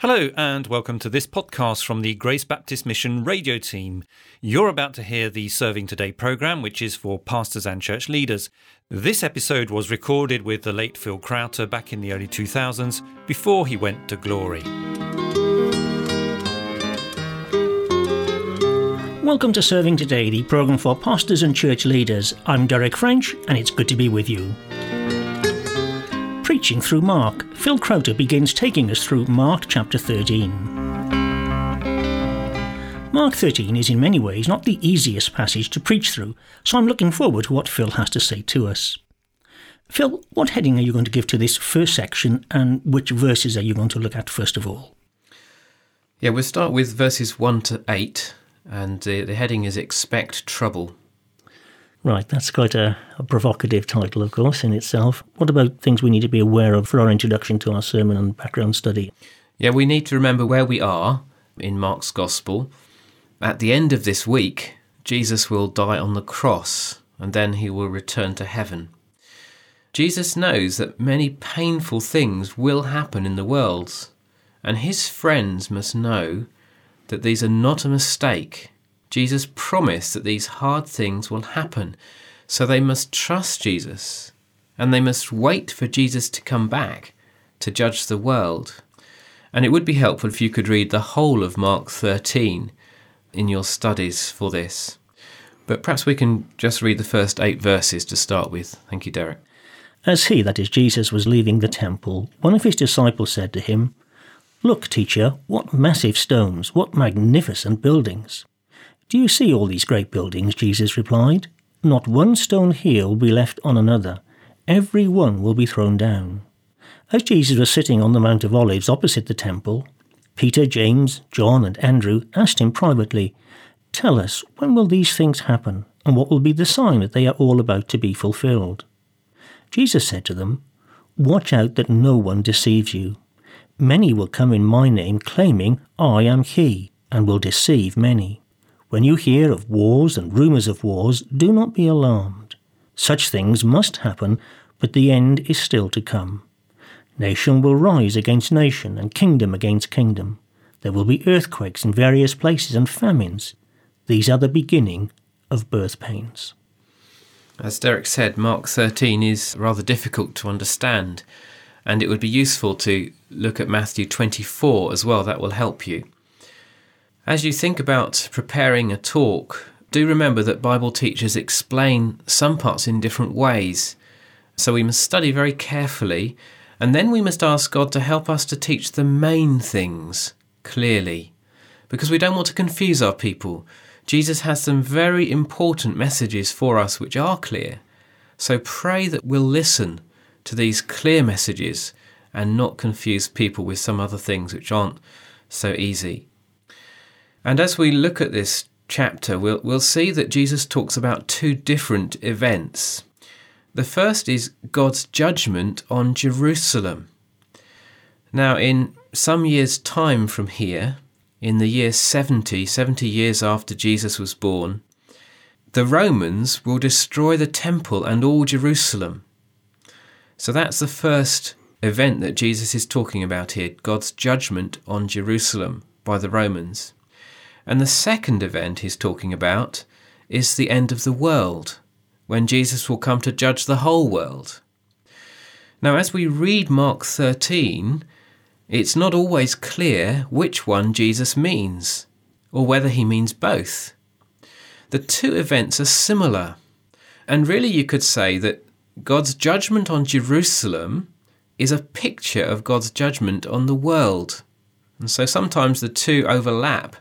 Hello, and welcome to this podcast from the Grace Baptist Mission radio team. You're about to hear the Serving Today program, which is for pastors and church leaders. This episode was recorded with the late Phil Crowter back in the early 2000s before he went to glory. Welcome to Serving Today, the program for pastors and church leaders. I'm Derek French, and it's good to be with you. Preaching through Mark, Phil Crowter begins taking us through Mark chapter 13. Mark 13 is in many ways not the easiest passage to preach through, so I'm looking forward to what Phil has to say to us. Phil, what heading are you going to give to this first section, and which verses are you going to look at first of all? Yeah, we'll start with verses 1 to 8, and the, the heading is Expect Trouble. Right, that's quite a, a, provocative title, of course, in itself. What about things we need to be aware of for our introduction to our sermon and background study? Yeah, we need to remember where we are in Mark's Gospel. At the end of this week, Jesus will die on the cross and then he will return to heaven. Jesus knows that many painful things will happen in the world, and his friends must know that these are not a mistake Jesus promised that these hard things will happen, so they must trust Jesus and they must wait for Jesus to come back to judge the world. And it would be helpful if you could read the whole of Mark 13 in your studies for this. But perhaps we can just read the first eight verses to start with. Thank you, Derek. As he, that is Jesus, was leaving the temple, one of his disciples said to him, Look, teacher, what massive stones, what magnificent buildings. Do you see all these great buildings? Jesus replied. Not one stone here will be left on another. Every one will be thrown down. As Jesus was sitting on the Mount of Olives opposite the temple, Peter, James, John, and Andrew asked him privately, Tell us, when will these things happen, and what will be the sign that they are all about to be fulfilled? Jesus said to them, Watch out that no one deceives you. Many will come in my name, claiming, I am he, and will deceive many. When you hear of wars and rumours of wars, do not be alarmed. Such things must happen, but the end is still to come. Nation will rise against nation, and kingdom against kingdom. There will be earthquakes in various places and famines. These are the beginning of birth pains. As Derek said, Mark 13 is rather difficult to understand, and it would be useful to look at Matthew 24 as well. That will help you. As you think about preparing a talk, do remember that Bible teachers explain some parts in different ways. So we must study very carefully, and then we must ask God to help us to teach the main things clearly. Because we don't want to confuse our people. Jesus has some very important messages for us which are clear. So pray that we'll listen to these clear messages and not confuse people with some other things which aren't so easy. And as we look at this chapter, we'll, we'll see that Jesus talks about two different events. The first is God's judgment on Jerusalem. Now, in some years' time from here, in the year 70, 70 years after Jesus was born, the Romans will destroy the temple and all Jerusalem. So that's the first event that Jesus is talking about here God's judgment on Jerusalem by the Romans. And the second event he's talking about is the end of the world, when Jesus will come to judge the whole world. Now, as we read Mark 13, it's not always clear which one Jesus means, or whether he means both. The two events are similar, and really you could say that God's judgment on Jerusalem is a picture of God's judgment on the world. And so sometimes the two overlap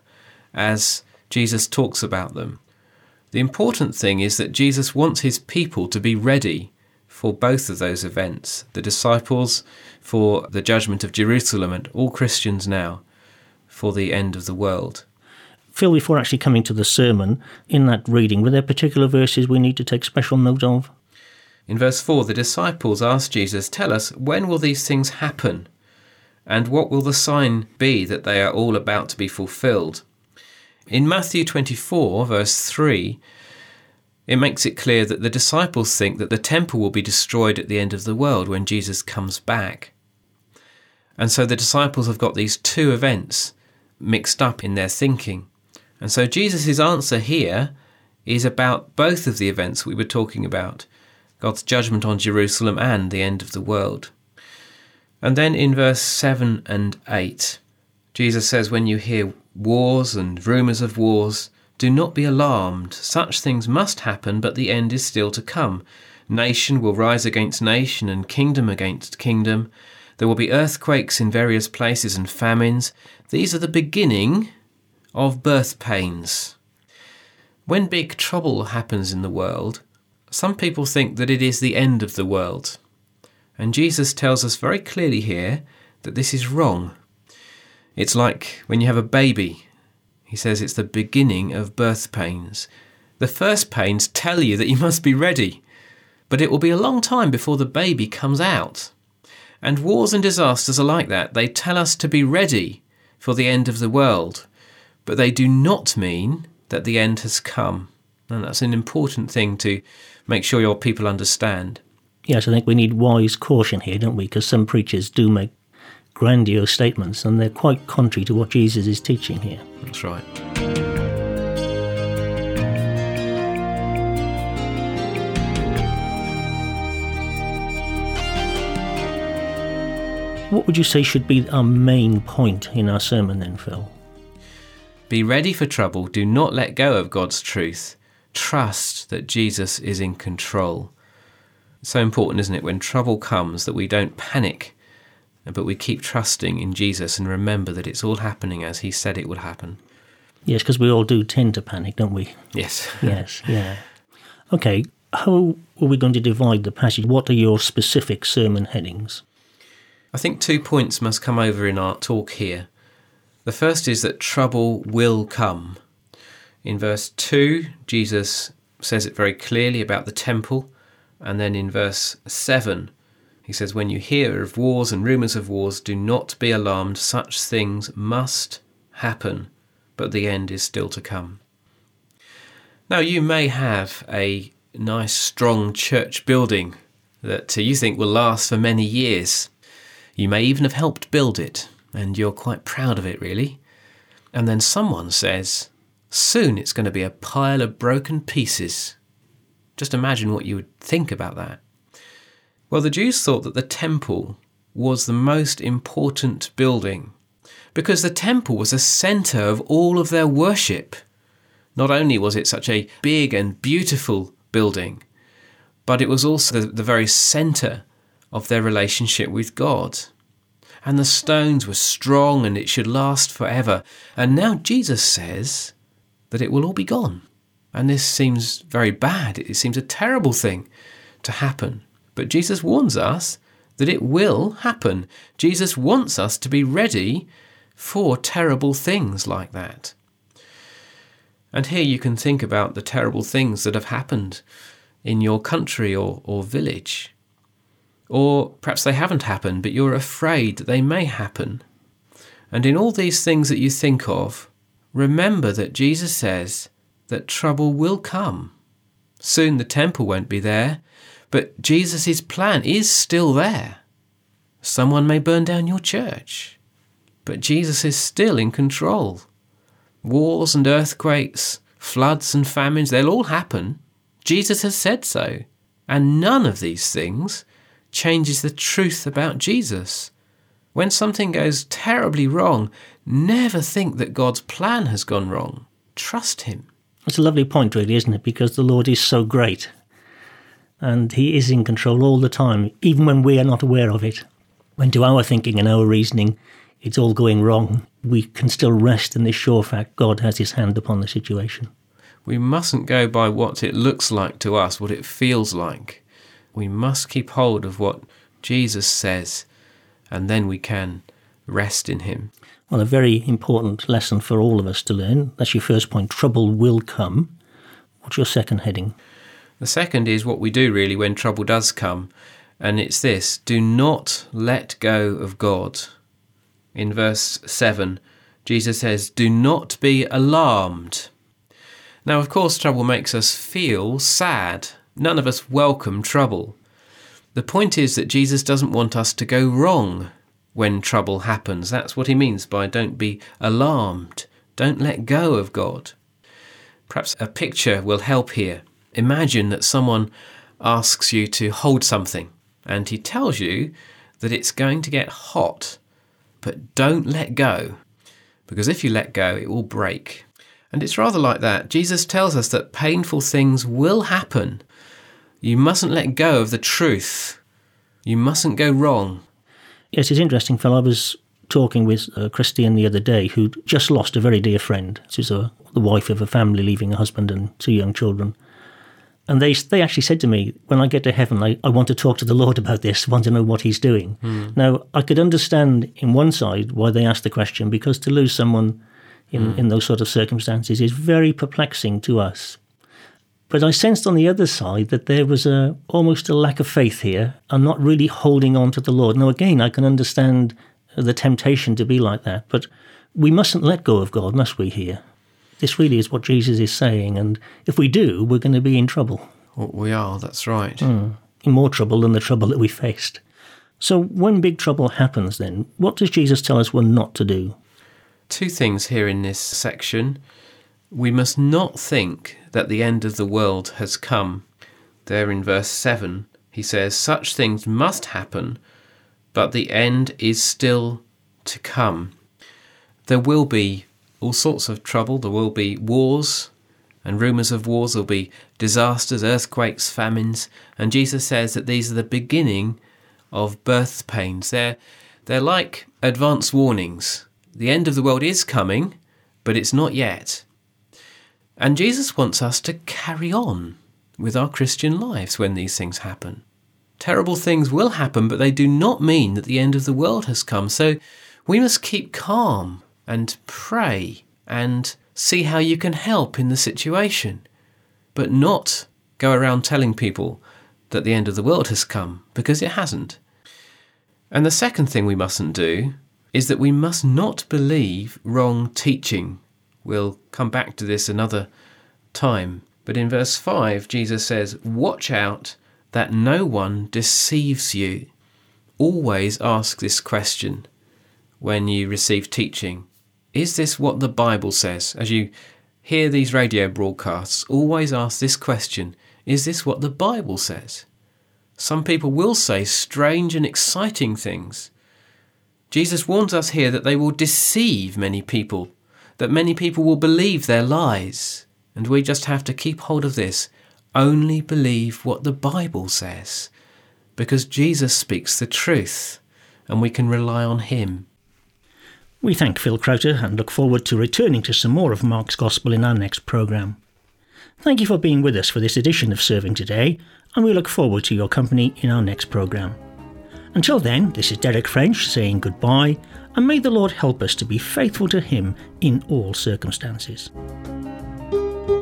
as Jesus talks about them. The important thing is that Jesus wants his people to be ready for both of those events the disciples for the judgment of Jerusalem, and all Christians now for the end of the world. Phil, before actually coming to the sermon, in that reading, were there particular verses we need to take special note of? In verse 4, the disciples asked Jesus, Tell us, when will these things happen? And what will the sign be that they are all about to be fulfilled? In Matthew 24, verse 3, it makes it clear that the disciples think that the temple will be destroyed at the end of the world when Jesus comes back. And so the disciples have got these two events mixed up in their thinking. And so Jesus' answer here is about both of the events we were talking about God's judgment on Jerusalem and the end of the world. And then in verse 7 and 8, Jesus says, When you hear wars and rumours of wars, do not be alarmed. Such things must happen, but the end is still to come. Nation will rise against nation and kingdom against kingdom. There will be earthquakes in various places and famines. These are the beginning of birth pains. When big trouble happens in the world, some people think that it is the end of the world. And Jesus tells us very clearly here that this is wrong. It's like when you have a baby. He says it's the beginning of birth pains. The first pains tell you that you must be ready, but it will be a long time before the baby comes out. And wars and disasters are like that. They tell us to be ready for the end of the world, but they do not mean that the end has come. And that's an important thing to make sure your people understand. Yes, I think we need wise caution here, don't we? Because some preachers do make grandiose statements and they're quite contrary to what Jesus is teaching here. That's right. What would you say should be our main point in our sermon then, Phil? Be ready for trouble. Do not let go of God's truth. Trust that Jesus is in control. It's so important, isn't it, when trouble comes that we don't panic, but we keep trusting in Jesus and remember that it's all happening as He said it would happen. Yes, because we all do tend to panic, don't we? Yes. Yes, yeah. Okay, how are we going to divide the passage? What are your specific sermon headings? I think two points must come over in our talk here. The first is that trouble will come. In verse 2, Jesus says it very clearly about the temple. And then in verse 7, he says, When you hear of wars and rumours of wars, do not be alarmed. Such things must happen, but the end is still to come. Now, you may have a nice, strong church building that you think will last for many years. You may even have helped build it, and you're quite proud of it, really. And then someone says, Soon it's going to be a pile of broken pieces. Just imagine what you would think about that. Well, the Jews thought that the temple was the most important building because the temple was the centre of all of their worship. Not only was it such a big and beautiful building, but it was also the, very centre of their relationship with God. And the stones were strong and it should last forever. And now Jesus says that it will all be gone. And this seems very bad. It seems a terrible thing to happen. But Jesus warns us that it will happen. Jesus wants us to be ready for terrible things like that. And here you can think about the terrible things that have happened in your country or, or village. Or perhaps they haven't happened, but you're afraid that they may happen. And in all these things that you think of, remember that Jesus says that trouble will come. Soon the temple won't be there, but Jesus' plan is still there. Someone may burn down your church, but Jesus is still in control. Wars and earthquakes, floods and famines, they'll all happen. Jesus has said so. And none of these things changes the truth about Jesus. When something goes terribly wrong, never think that God's plan has gone wrong. Trust Him. It's a lovely point, really, isn't it? Because the Lord is so great and He is in control all the time, even when we are not aware of it. When to our thinking and our reasoning, it's all going wrong, we can still rest in the sure fact God has His hand upon the situation. We mustn't go by what it looks like to us, what it feels like we must keep hold of what Jesus says, and then we can rest in Him. Well, a very important lesson for all of us to learn. That's your first point. Trouble will come. What's your second heading? The second is what we do really when trouble does come, and it's this do not let go of God. In verse 7, Jesus says, Do not be alarmed. Now, of course, trouble makes us feel sad None of us welcome trouble. The point is that Jesus doesn't want us to go wrong when trouble happens. That's what he means by don't be alarmed. Don't let go of God. Perhaps a picture will help here. Imagine that someone asks you to hold something and he tells you that it's going to get hot, but don't let go because if you let go, it will break. And it's rather like that. Jesus tells us that painful things will happen. You mustn't let go of the truth. You mustn't go wrong. Yes, it's interesting, Phil. I was talking with uh, Christian the other day, who'd just lost a very dear friend. She's a, the wife of a family leaving a husband and two young children. And they they actually said to me, when I get to heaven, I, I want to talk to the Lord about this, want to know what He's doing. Mm. Now, I could understand in one side why they asked the question, because to lose someone in, mm. in those sort of circumstances is very perplexing to us. But I sensed on the other side that there was a almost a lack of faith here and not really holding on to the Lord. Now, again, I can understand the temptation to be like that, but we mustn't let go of God, must we, here? This really is what Jesus is saying, and if we do, we're going to be in trouble. Well, we are, that's right. Mm, in more trouble than the trouble that we faced. So, when big trouble happens, then, what does Jesus tell us we're not to do? Two things here in this section. We must not think that the end of the world has come. There in verse 7, he says, Such things must happen, but the end is still to come. There will be all sorts of trouble. There will be wars and rumours of wars. There will be disasters, earthquakes, famines. And Jesus says that these are the beginning of birth pains. They're, they're like advance warnings. The end of the world is coming, but it's not yet. And Jesus wants us to carry on with our Christian lives when these things happen. Terrible things will happen, but they do not mean that the end of the world has come. So we must keep calm and pray and see how you can help in the situation, but not go around telling people that the end of the world has come, because it hasn't. And the second thing we mustn't do is that we must not believe wrong teaching. We'll come back to this another time. But in verse 5, Jesus says, Watch out that no one deceives you. Always ask this question when you receive teaching is this what the Bible says? As you hear these radio broadcasts, always ask this question Is this what the Bible says? Some people will say strange and exciting things. Jesus warns us here that they will deceive many people, that many people will believe their lies. And we just have to keep hold of this. Only believe what the Bible says, because Jesus speaks the truth, and we can rely on Him. We thank Phil Crowter and look forward to returning to some more of Mark's Gospel in our next programme. Thank you for being with us for this edition of Serving Today, and we look forward to your company in our next programme. Until then, this is Derek French saying goodbye, and may the Lord help us to be faithful to Him in all circumstances.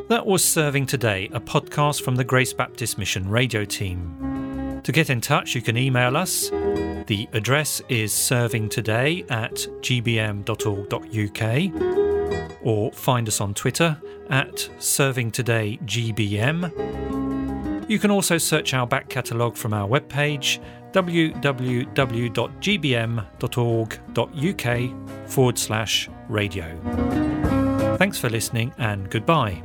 That was Serving Today, a podcast from the Grace Baptist Mission radio team. To get in touch, you can email us the address is servingtoday at gbm.org.uk or find us on Twitter at servingtodaygBM. You can also search our back catalogue from our webpage www.gbm.org.uk forward slash radio. Thanks for listening and goodbye.